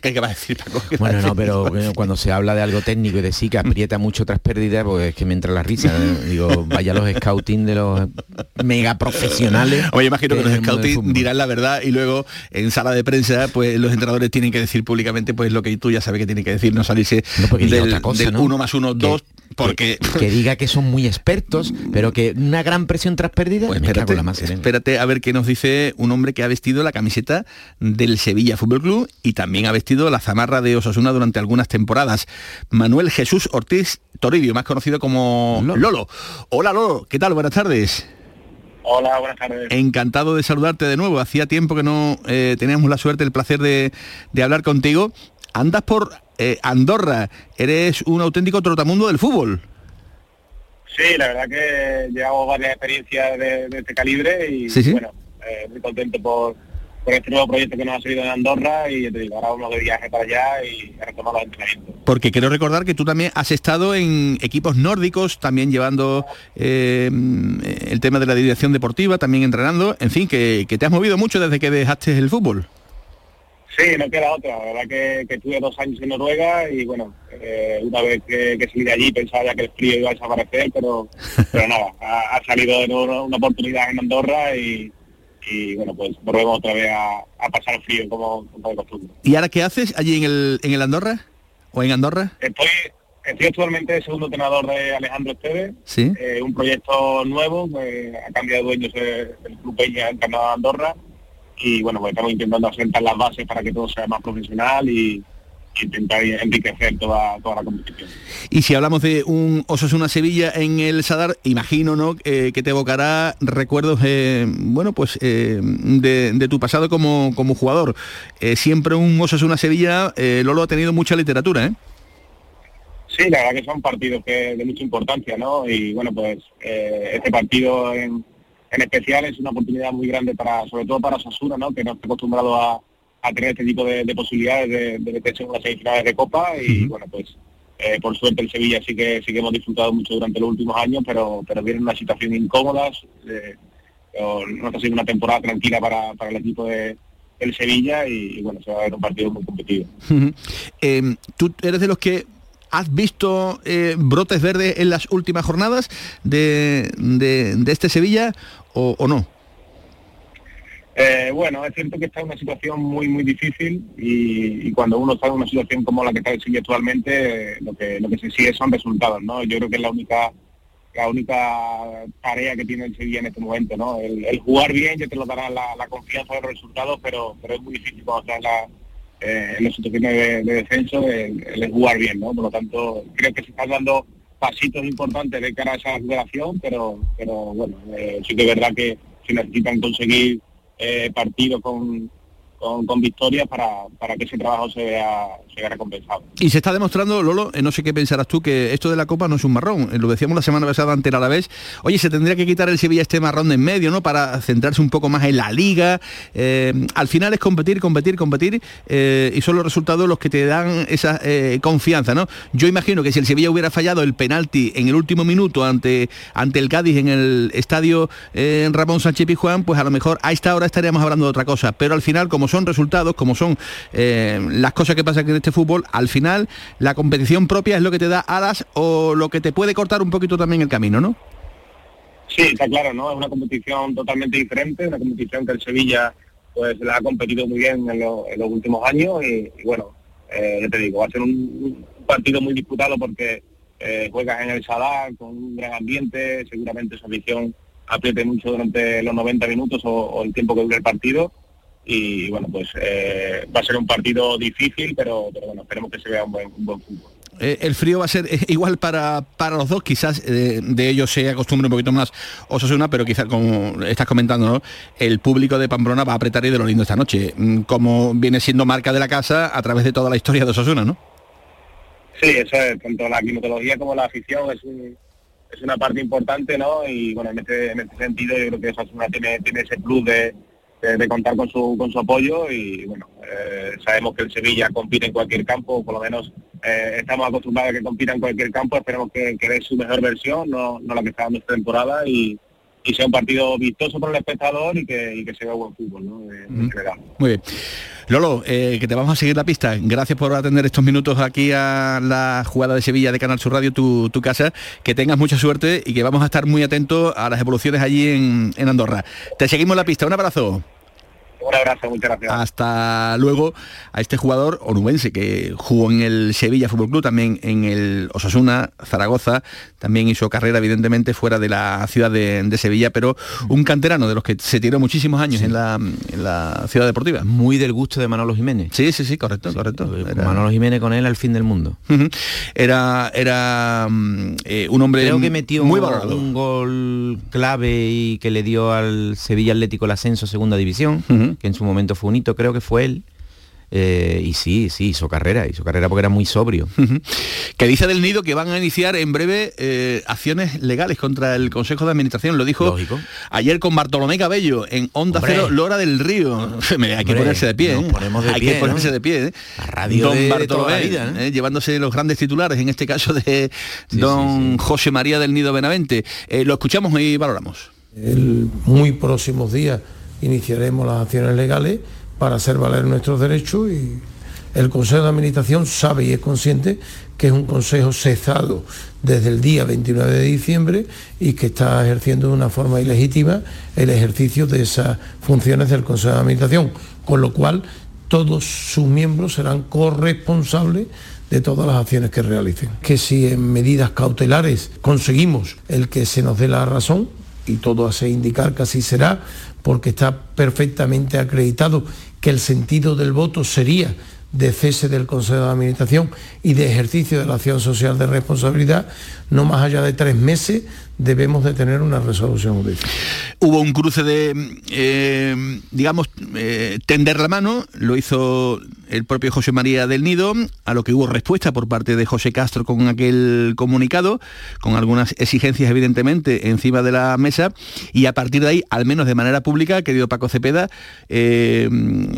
¿qué va a decir? Bueno, no, pero cuando se habla de algo técnico y de sí que aprieta mucho tras pérdidas, pues es que me entra la risa. ¿eh? Digo, vaya los scouting de los mega profesionales. Oye, imagino que los scouting dirán la verdad y luego en sala de prensa pues los entrenadores tienen que decir públicamente pues lo que tú ya sabes que tienen que decir, no salirse del, uno más uno, dos, porque que, diga que son muy expertos pero que una gran presión tras pérdida pues espérate, espérate a ver qué nos dice un hombre que ha vestido la camiseta del Sevilla Fútbol Club y también ha vestido la zamarra de Osasuna durante algunas temporadas. Manuel Jesús Ortiz Toribio más conocido como Lolo. Hola Lolo ¿qué tal? buenas tardes Hola, buenas tardes. Encantado de saludarte de nuevo. Hacía tiempo que no eh, teníamos la suerte, el placer de, hablar contigo. Andas por eh, Andorra, eres un auténtico trotamundo del fútbol. Sí, la verdad que llevamos varias experiencias de, este calibre y bueno, eh, muy contento por, por este nuevo proyecto que nos ha salido en Andorra y te digo, ahora uno de viaje para allá y a retomar los entrenamientos. Porque quiero recordar que tú también has estado en equipos nórdicos, también llevando eh, el tema de la dirección deportiva, también entrenando, en fin, que, te has movido mucho desde que dejaste el fútbol. Sí, no queda otra. La verdad que, que estuve dos años en Noruega y bueno, eh, una vez que, que, salí de allí pensaba ya que el frío iba a desaparecer, pero, pero nada, ha, salido de nuevo una oportunidad en Andorra y, y bueno, pues volvemos otra vez a, pasar frío como, de costumbre. ¿Y ahora qué haces allí en el, en el Andorra? ¿O en Andorra? Estoy, estoy actualmente segundo entrenador de Alejandro Esteves, ¿Sí? Eh, un proyecto nuevo, pues, a cambio de dueños del Club Peña en Canadá Andorra, y bueno, pues estamos intentando asentar las bases para que todo sea más profesional y, intentar enriquecer toda, toda la competición. Y si hablamos de un Osasuna Sevilla en el Sadar, imagino ¿no? Eh, que te evocará recuerdos eh, bueno pues eh, de, tu pasado como, como jugador. siempre un Osasuna Sevilla, Lolo ha tenido mucha literatura, ¿eh? Sí, la verdad que son partidos que, de mucha importancia, ¿no? Y bueno, pues este partido en, en especial es una oportunidad muy grande para, sobre todo para Osasuna, ¿no? Que no está acostumbrado a a tener este tipo de, posibilidades de, de meterse en unas finales de Copa y bueno, pues eh, por suerte el Sevilla sí que sí que hemos disfrutado mucho durante los últimos años, pero pero viene una situación incómoda, eh, no está siendo una temporada tranquila para, el equipo de, del Sevilla y, bueno, se va a ver un partido muy competitivo. Em, ¿Tú eres de los que has visto eh, brotes verdes en las últimas jornadas de, de, este Sevilla o no? Eh, bueno, es cierto que está en una situación muy muy difícil y, cuando uno está en una situación como la que está Sevilla actualmente, lo que lo que se sigue son resultados, ¿no? Yo creo que es la única la única tarea que tiene el Sevilla en este momento, ¿no? El, jugar bien ya te lo dará la, confianza de los resultados, pero pero es muy difícil cuando estás en, la, eh, en las situaciones de, descenso el, jugar bien, ¿no? Por lo tanto, creo que se están dando pasitos importantes de cara a esa recuperación, pero pero bueno, eh, sí que es verdad que se necesitan conseguir eh, partido con, con, victoria para, para, que ese trabajo se vea, se vea recompensado. Y se está demostrando, Lolo, eh, no sé qué pensarás tú, que esto de la Copa no es un marrón. Eh, lo decíamos la semana pasada ante el Alavés. Oye, se tendría que quitar el Sevilla este marrón de en medio, ¿no? Para centrarse un poco más en la liga. Eh, al final es competir, competir, competir y son los resultados los que te dan esa confianza, ¿no? Yo imagino que si el Sevilla hubiera fallado el penalti en el último minuto ante, ante el Cádiz en el estadio Ramón Sánchez Pizjuán, pues a lo mejor a esta hora estaríamos hablando de otra cosa. Pero al final, como son resultados, como son eh, las cosas que pasan en este fútbol, al final la competición propia es lo que te da alas o lo que te puede cortar un poquito también el camino, ¿no? Sí, está claro, ¿no? Es una competición totalmente diferente, una competición que el Sevilla pues la ha competido muy bien en, los últimos años y, bueno, eh, ya te digo, va a ser un, partido muy disputado porque eh, juegas en el Sadar con un gran ambiente, seguramente su afición apriete mucho durante los 90 minutos o, el tiempo que dure el partido. Y bueno, pues eh, va a ser un partido difícil, pero, bueno, esperemos que se vea un buen, fútbol. Eh, el frío va a ser igual para, para los dos, quizás eh, de ellos se acostumbre un poquito más Osasuna, pero quizás como estás comentando, ¿no? el público de Pamplona va a apretar y de lo lindo esta noche, mm, como viene siendo marca de la casa a través de toda la historia de Osasuna, ¿no? Sí, eso es, tanto la climatología como la afición es, es una parte importante, ¿no? Y bueno, en este, en este sentido yo creo que Osasuna tiene, tiene ese plus de, de, contar con su, con su apoyo y bueno, eh, sabemos que el Sevilla compite en cualquier campo, por lo menos eh, estamos acostumbrados a que compita en cualquier campo, esperemos que, que dé su mejor versión, no, no la que está dando esta temporada y, y sea un partido vistoso para el espectador y que, y que se vea buen fútbol, ¿no? Muy bien. Lolo, eh, que te vamos a seguir la pista. Gracias por atender estos minutos aquí a la jugada de Sevilla de Canal Sur Radio, tu, casa. Que tengas mucha suerte y que vamos a estar muy atentos a las evoluciones allí en, en Andorra. Te seguimos la pista. Un abrazo. Un abrazo, muchas gracias. Hasta luego a este jugador onubense que jugó en el Sevilla Fútbol Club, también en el Osasuna, Zaragoza, también hizo carrera evidentemente fuera de la ciudad de, Sevilla, pero un canterano de los que se tiró muchísimos años en, la, ciudad deportiva. Muy del gusto de Manolo Jiménez. Sí, sí, sí, correcto, correcto. Manolo Jiménez con él al fin del mundo. Era, era mm, eh, un hombre Creo que metió muy valorado. un gol clave y que le dio al Sevilla Atlético el ascenso a segunda división que en su momento fue un hito, creo que fue él. Eh, y sí, sí, hizo carrera, hizo carrera porque era muy sobrio. que dice del Nido que van a iniciar en breve eh, acciones legales contra el Consejo de Administración. Lo dijo ayer con Bartolomé Cabello en Onda Cero, Lora del Río. hay que ponerse de pie. hay que ponerse de pie. radio don Bartolomé, llevándose los grandes titulares, en este caso de don José María del Nido Benavente. Eh, lo escuchamos y valoramos. El muy próximos días iniciaremos las acciones legales para hacer valer nuestros derechos y el Consejo de Administración sabe y es consciente que es un consejo cesado desde el día 29 de diciembre y que está ejerciendo de una forma ilegítima el ejercicio de esas funciones del Consejo de Administración, con lo cual todos sus miembros serán corresponsables de todas las acciones que realicen. Que si en medidas cautelares conseguimos el que se nos dé la razón, y todo hace indicar que así será, porque está perfectamente acreditado que el sentido del voto sería de cese del Consejo de Administración y de ejercicio de la acción social de responsabilidad, no más allá de tres meses debemos de tener una resolución judicial. Hubo un cruce de, eh, digamos, eh, tender la mano, lo hizo el propio José María del Nido, a lo que hubo respuesta por parte de José Castro con aquel comunicado, con algunas exigencias evidentemente encima de la mesa, y a partir de ahí, al menos de manera pública, querido Paco Cepeda, eh,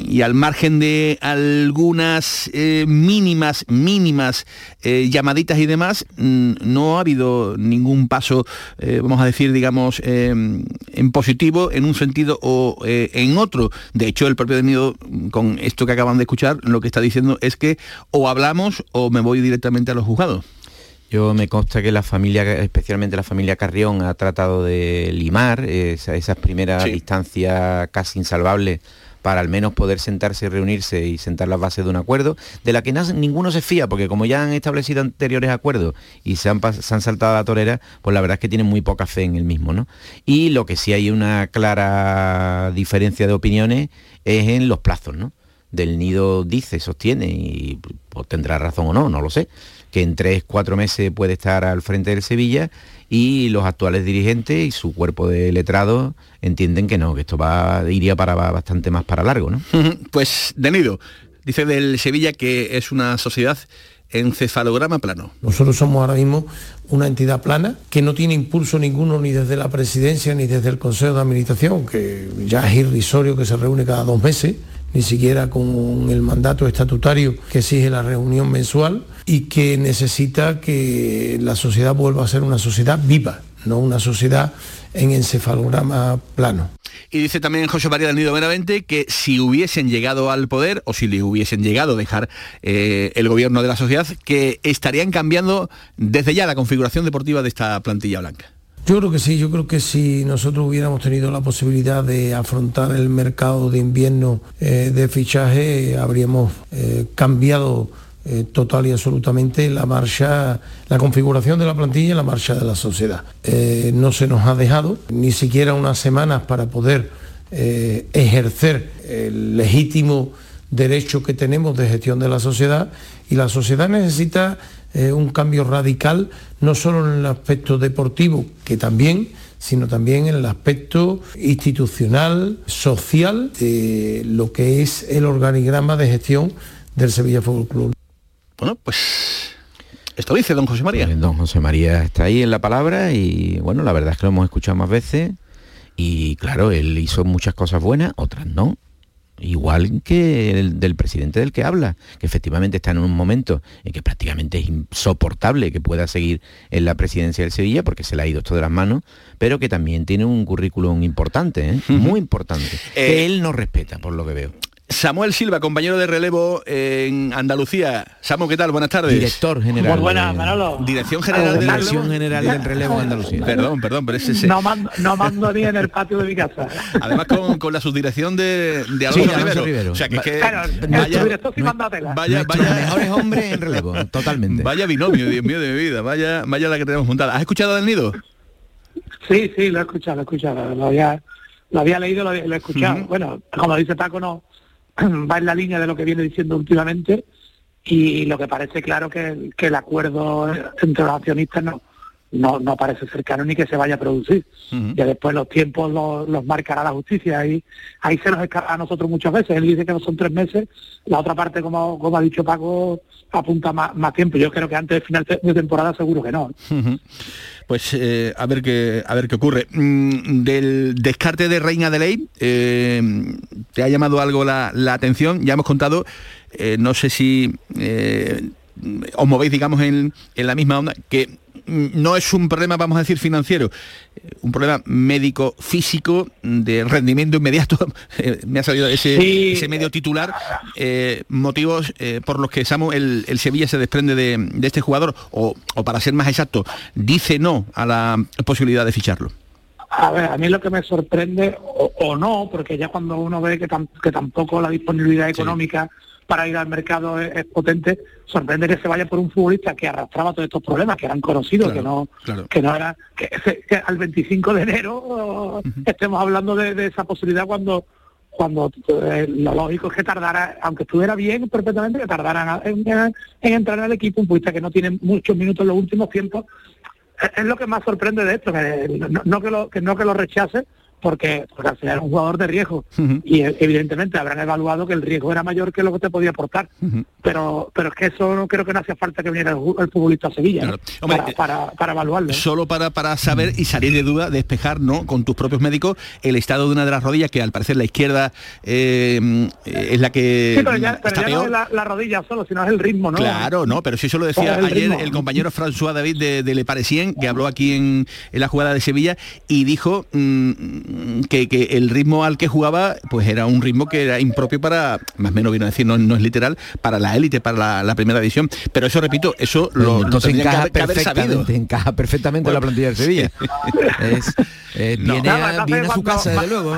y al margen de algunas mínimas, mínimas llamaditas y demás, mm, no ha habido ningún paso eh, vamos a decir, digamos, eh, en positivo en un sentido o eh, en otro. De hecho, el propio Nido, con esto que acaban de escuchar, lo que está diciendo es que o hablamos o me voy directamente a los juzgados. Yo me consta que la familia, especialmente la familia Carrión, ha tratado de limar esas primeras distancias casi insalvables para al menos poder sentarse y reunirse y sentar las bases de un acuerdo, de la que ninguno se fía, porque como ya han establecido anteriores acuerdos y se han, saltado a la torera, pues la verdad es que tienen muy poca fe en el mismo. ¿no? Y lo que sí hay una clara diferencia de opiniones es en los plazos. ¿no? Del Nido dice, sostiene, y pues, tendrá razón o no, no lo sé, que en tres, cuatro meses puede estar al frente del Sevilla y los actuales dirigentes y su cuerpo de letrado entienden que no, que esto va, iría para bastante más para largo. ¿no? Pues, Denido, dice del Sevilla que es una sociedad encefalograma plano. Nosotros somos ahora mismo una entidad plana que no tiene impulso ninguno ni desde la presidencia ni desde el Consejo de Administración, que ya es irrisorio que se reúne cada dos meses, ni siquiera con el mandato estatutario que exige la reunión mensual y que necesita que la sociedad vuelva a ser una sociedad viva, no una sociedad en encefalograma plano. Y dice también José María del Nido que si hubiesen llegado al poder o si le hubiesen llegado a dejar eh, el gobierno de la sociedad, que estarían cambiando desde ya la configuración deportiva de esta plantilla blanca. Yo creo que sí, yo creo que si nosotros hubiéramos tenido la posibilidad de afrontar el mercado de invierno eh, de fichaje, habríamos eh, cambiado eh, total y absolutamente la marcha, la configuración de la plantilla y la marcha de la sociedad. No se nos ha dejado ni siquiera unas semanas para poder ejercer el legítimo derecho que tenemos de gestión de la sociedad y la sociedad necesita un cambio radical, no solo en el aspecto deportivo, que también, sino también en el aspecto institucional, social, de lo que es el organigrama de gestión del Sevilla Fútbol Club. Bueno, pues esto dice don José María. Pues don José María está ahí en la palabra y bueno, la verdad es que lo hemos escuchado más veces y claro, él hizo muchas cosas buenas, otras no. Igual que el del presidente del que habla, que efectivamente está en un momento en que prácticamente es insoportable que pueda seguir en la presidencia del Sevilla porque se le ha ido esto de las manos, pero que también tiene un currículum importante, ¿eh? muy importante, que Eh, él no respeta por lo que veo. Samuel Silva, compañero de relevo en Andalucía. Samu, ¿qué tal? Buenas tardes. Director general. Muy buenas, Manolo. Dirección general del Dirección general del relevo en Andalucía. Perdón, perdón, pero es ese. No mando, no mando ni en el patio de mi casa. Además con, con la subdirección de, de Alonso, Sí, de Alonso Rivero. Rivero. O sea, que es que Claro, vaya, director sí manda tela. vaya, mejores hombres en relevo, totalmente. vaya binomio, Dios mío de mi vida. Vaya, vaya la que tenemos montada. ¿Has escuchado del nido? Sí, sí, lo he escuchado, lo he escuchado. Lo había, lo había leído, lo, lo he escuchado. Bueno, como dice Paco, no va en la línea de lo que viene diciendo últimamente y lo que parece claro que, el acuerdo entre los accionistas no, no, no parece cercano ni que se vaya a producir. Ya después los tiempos los, los marcará la justicia y ahí se nos escapa a nosotros muchas veces. Él dice que no son tres meses, la otra parte, como, como ha dicho Paco, apunta más, más tiempo. Yo creo que antes del final de temporada seguro que no. Pues eh, a ver qué a ver qué ocurre. Mm, del descarte de Reina de Ley, eh, ¿te ha llamado algo la, la atención? Ya hemos contado, eh, no sé si eh, os movéis, digamos, en, en la misma onda, que no es un problema, vamos a decir, financiero, eh, un problema médico, físico, de rendimiento inmediato. Eh, Me ha salido ese, Sí. ese medio titular, eh, motivos eh, por los que Samu, el, el Sevilla se desprende de, de este jugador, o, o para ser más exacto, dice no a la posibilidad de ficharlo. A ver, a mí lo que me sorprende, o, o no, porque ya cuando uno ve que, tam- que tampoco la disponibilidad económica para ir al mercado es, es potente, sorprende que se vaya por un futbolista que arrastraba todos estos problemas, que eran conocidos, que no claro. que no era que, al 25 de enero estemos hablando de, de esa posibilidad cuando cuando eh, lo lógico es que tardara, aunque estuviera bien perfectamente, que tardaran en, en- en entrar al equipo un futbolista que no tiene muchos minutos en los últimos tiempos es- es lo que más sorprende de esto, que no, no que lo que no que lo rechace, porque, porque al final es un jugador de riesgo y eh, evidentemente habrán evaluado que el riesgo era mayor que lo que te podía aportar, pero pero es que eso no creo que no hacía falta que viniera el, el futbolista a Sevilla ¿no? Hombre, para, eh, para, para evaluarlo. Solo para, para saber y salir de duda, despejar ¿no? con tus propios médicos el estado de una de las rodillas, que al parecer la izquierda eh, es la que Sí, pero ya, pero está ya no es la, la rodilla solo, sino es el ritmo, ¿no? Claro, no, pero si eso lo decía Claro, el ayer ritmo. el compañero François David de, de Le Parisien, que habló aquí en, en la jugada de Sevilla, y dijo mm, que, que el ritmo al que jugaba, pues era un ritmo que era impropio para, más o menos vino a decir, no, no es literal, para la élite, para la, la primera división. Pero eso, repito, eso lo, lo que encaja que haber perfectamente, encaja perfectamente en la plantilla del Sevilla. Es- eh, No. Viene, a, viene a su casa, desde luego.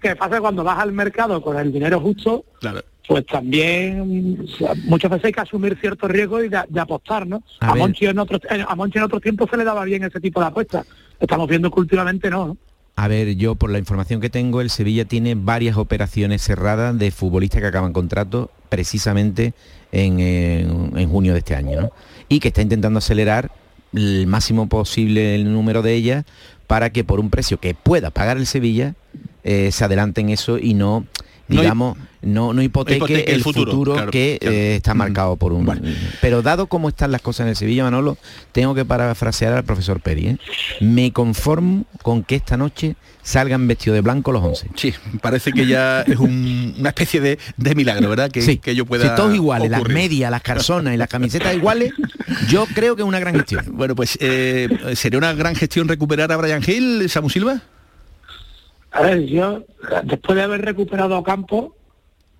que pasa cuando vas al mercado con el dinero justo, Claro. pues también o sea, muchas veces hay que asumir ciertos riesgos y de, de apostar, ¿no? A. Monchi en otros eh, a Monchi en otros tiempos se le daba bien ese tipo de apuestas. Estamos viendo que últimamente no. ¿no? A ver, yo por la información que tengo, el Sevilla tiene varias operaciones cerradas de futbolistas que acaban contrato precisamente en, en- junio de este año, ¿no? Y que está intentando acelerar el máximo posible el número de ellas para que por un precio que pueda pagar el Sevilla eh, se adelanten eso y no digamos no, no hipoteque, hipoteque el futuro, futuro, claro, que claro. eh, está marcado por un pero dado cómo están las cosas en el Sevilla Manolo tengo que parafrasear al profesor Peri ¿eh? me conformo con que esta noche salgan vestidos de blanco los 11 Sí, parece que ya es un- una especie de, de milagro, ¿verdad? Que, sí, que yo pueda si todos iguales, las medias, las calzonas y las camisetas iguales, yo creo que es una gran gestión. Bueno, pues eh, sería una gran gestión recuperar a Brian Hill, Samu Silva. A ver, yo, después de haber recuperado a Campo,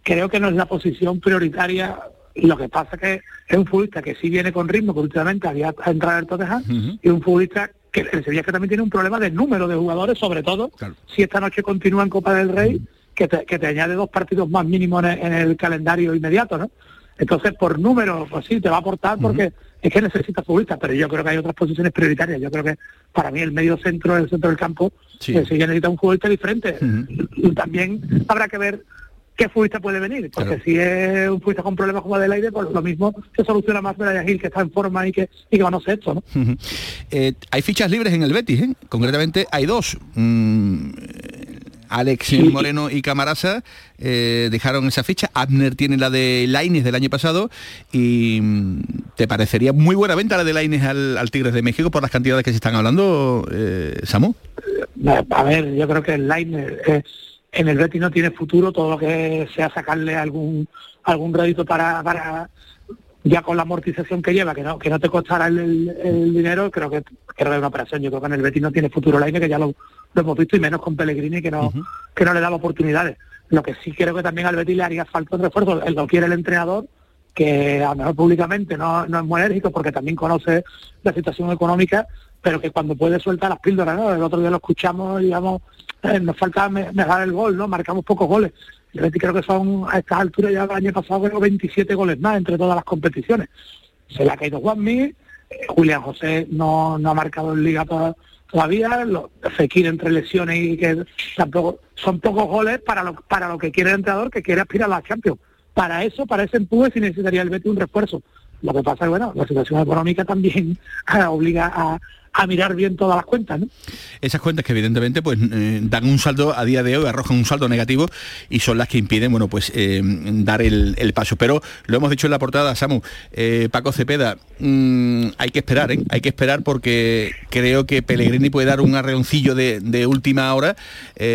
creo que no es la posición prioritaria. Lo que pasa que es un futbolista que sí viene con ritmo, que últimamente había entrado en el Tottenham, y un futbolista que el Sevilla que también tiene un problema de número de jugadores, sobre todo si esta noche continúa en Copa del Rey, que, te, que te añade dos partidos más mínimos en el, en el calendario inmediato, ¿no? Entonces, por número, pues sí, te va a aportar porque es que necesita futbolistas, pero yo creo que hay otras posiciones prioritarias. Yo creo que para mí el medio centro, el centro del campo, sí, pues, ya necesita un futbolista diferente. También habrá que ver qué futbolista puede venir, porque si es un futbolista con problemas como Adelaide, pues lo mismo se soluciona más Medalla Gil, que está en forma y que, y que conoce esto, ¿no? Eh, hay fichas libres en el Betis, ¿eh? concretamente hay dos. Mm, Alex Moreno y Camarasa eh, dejaron esa ficha. Abner tiene la de Laines del año pasado y mm, te parecería muy buena venta la de Laines al, Tigres de México por las cantidades que se están hablando, eh, Samu. A ver, yo creo que el Laines en el Betis no tiene futuro, todo lo que sea sacarle algún algún rédito para, para ya con la amortización que lleva, que no, que no te costará el, dinero, creo que, que una operación. Yo creo que en el Betis no tiene futuro Laine, que ya lo, lo hemos visto y menos con Pellegrini que no, que no le daba oportunidades. Lo que sí creo que también al Betis le haría falta un refuerzo, el lo quiere el entrenador, que a lo mejor públicamente no, no es muy enérgico porque también conoce la situación económica, pero que cuando puede sueltar las píldoras, ¿no? El otro día lo escuchamos, digamos, eh, nos falta mejorar el gol, ¿no? Marcamos pocos goles. El Betis creo que son a estas alturas ya el año pasado creo 27 goles más entre todas las competiciones. Se le ha caído Juanmi, eh, Julián José no, no ha marcado en Liga toda, todavía, lo, Fekir entre lesiones y que tampoco son pocos goles para lo, para lo que quiere el entrenador que quiere aspirar a la Champions. Para eso, para ese empuje, sí necesitaría el Betis un refuerzo. Lo que pasa es bueno, la situación económica también obliga a, a mirar bien todas las cuentas. ¿no? Esas cuentas que evidentemente pues eh, dan un saldo a día de hoy, arrojan un saldo negativo y son las que impiden bueno pues eh, dar el, paso. Pero lo hemos dicho en la portada, Samu, eh, Paco Cepeda, mm, hay que esperar, hay que esperar porque creo que Pellegrini puede dar un arreoncillo de, última hora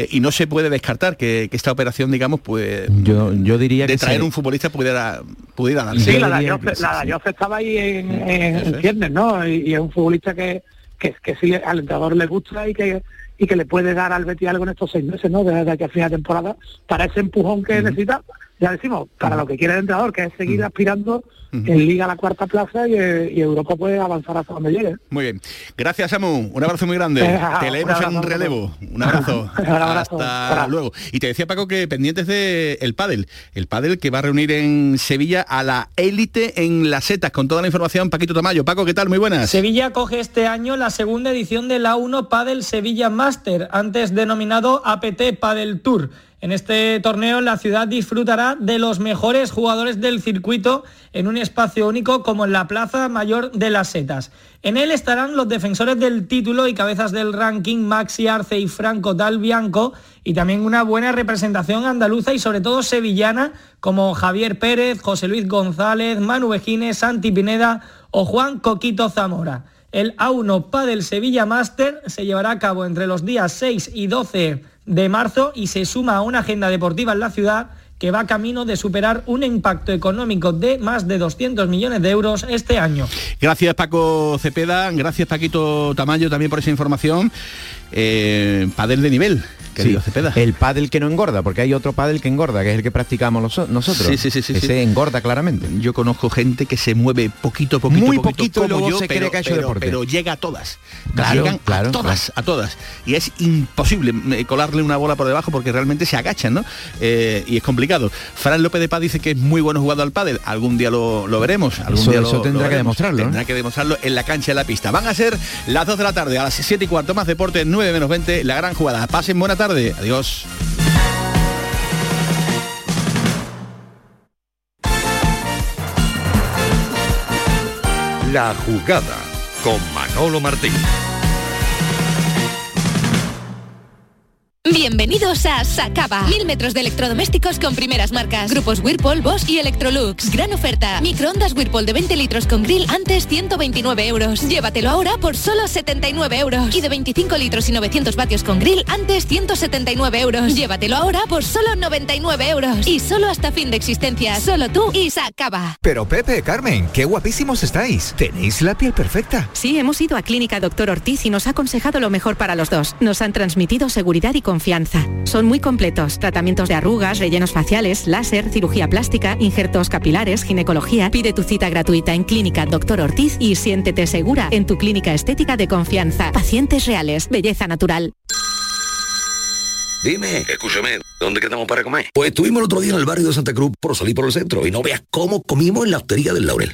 y no se puede descartar que, esta operación, digamos, pues yo, yo diría de que traer un futbolista pudiera, pudiera darse. Sí, la Dayoff estaba ahí en, en, viernes, ¿no? y es un futbolista que que, que sí al entrenador le gusta y que y que le puede dar al Betis algo en estos seis meses, ¿no? Desde aquí a fin de temporada, para ese empujón que necesita, ya decimos, para lo que quiere el entrenador, que es seguir aspirando en Liga a la cuarta plaza y, Europa puede avanzar hasta donde llegue. Muy bien. Gracias, Samu. Un abrazo muy grande. te leemos en un relevo. Un abrazo. hasta luego. Y te decía, Paco, que pendientes de el pádel. El pádel que va a reunir en Sevilla a la élite en las setas. Con toda la información, Paquito Tamayo. Paco, ¿qué tal? Muy buenas. Sevilla coge este año la segunda edición de la 1 Padel Sevilla Master, antes denominado APT Padel Tour. En este torneo la ciudad disfrutará de los mejores jugadores del circuito en un espacio único como en la Plaza Mayor de las Setas. En él estarán los defensores del título y cabezas del ranking Maxi Arce y Franco Dal Bianco y también una buena representación andaluza y sobre todo sevillana como Javier Pérez, José Luis González, Manu Vejines, Santi Pineda o Juan Coquito Zamora. El A1 Padel Sevilla Master se llevará a cabo entre los días 6 y 12 de marzo y se suma a una agenda deportiva en la ciudad que va camino de superar un impacto económico de más de 200 millones de euros este año. Gracias Paco Cepeda, gracias Paquito Tamayo también por esa información. Eh, padel de nivel, el pádel que no engorda, porque hay otro pádel que engorda, que es el que practicamos nosotros. Sí, sí, sí, sí Ese engorda claramente. Yo conozco gente que se mueve poquito, poquito, Muy poquito, y luego se cree que ha hecho deporte. pero llega a todas. Llegan a todas, a todas. Y es imposible eh, colarle una bola por debajo porque realmente se agachan, ¿no? Eh, y es complicado. Fran López de Paz dice que es muy bueno jugando al pádel. Algún día lo, veremos. Algún eso, día eso tendrá que demostrarlo. Tendrá que demostrarlo en la cancha, en la pista. Van a ser las 2 de la tarde, a las 7 y cuarto más deporte, 9 menos 20, la gran jugada. Pasen buena tarde. Adiós. La jugada con Manolo Martín. Bienvenidos a Sacaba. Mil metros de electrodomésticos con primeras marcas. Grupos Whirlpool, Bosch y Electrolux. Gran oferta. Microondas Whirlpool de 20 litros con grill antes 129 euros. Llévatelo ahora por solo 79 euros. Y de 25 litros y 900 vatios con grill antes 179 euros. Llévatelo ahora por solo 99 euros. Y solo hasta fin de existencia. Solo tú y Sacaba. Pero Pepe, Carmen, qué guapísimos estáis. Tenéis la piel perfecta. Sí, hemos ido a Clínica Doctor Ortiz y nos ha aconsejado lo mejor para los dos. Nos han transmitido seguridad y confianza confianza. Son muy completos. Tratamientos de arrugas, rellenos faciales, láser, cirugía plástica, injertos capilares, ginecología. Pide tu cita gratuita en Clínica Doctor Ortiz y siéntete segura en tu clínica estética de confianza. Pacientes reales, belleza natural. Dime, escúchame, ¿dónde quedamos para comer? Pues estuvimos el otro día en el barrio de Santa Cruz por salir por el centro y no veas cómo comimos en la hostería del Laurel.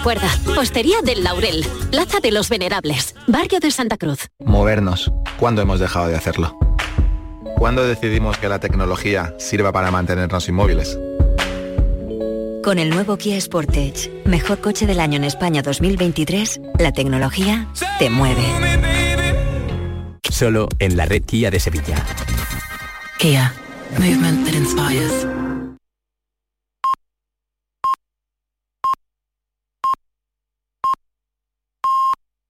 Recuerda, Hostería del Laurel, Plaza de los Venerables, Barrio de Santa Cruz. Movernos. ¿Cuándo hemos dejado de hacerlo? ¿Cuándo decidimos que la tecnología sirva para mantenernos inmóviles? Con el nuevo Kia Sportage, mejor coche del año en España 2023, la tecnología te mueve. Solo en la red Kia de Sevilla. Kia, movement that inspires.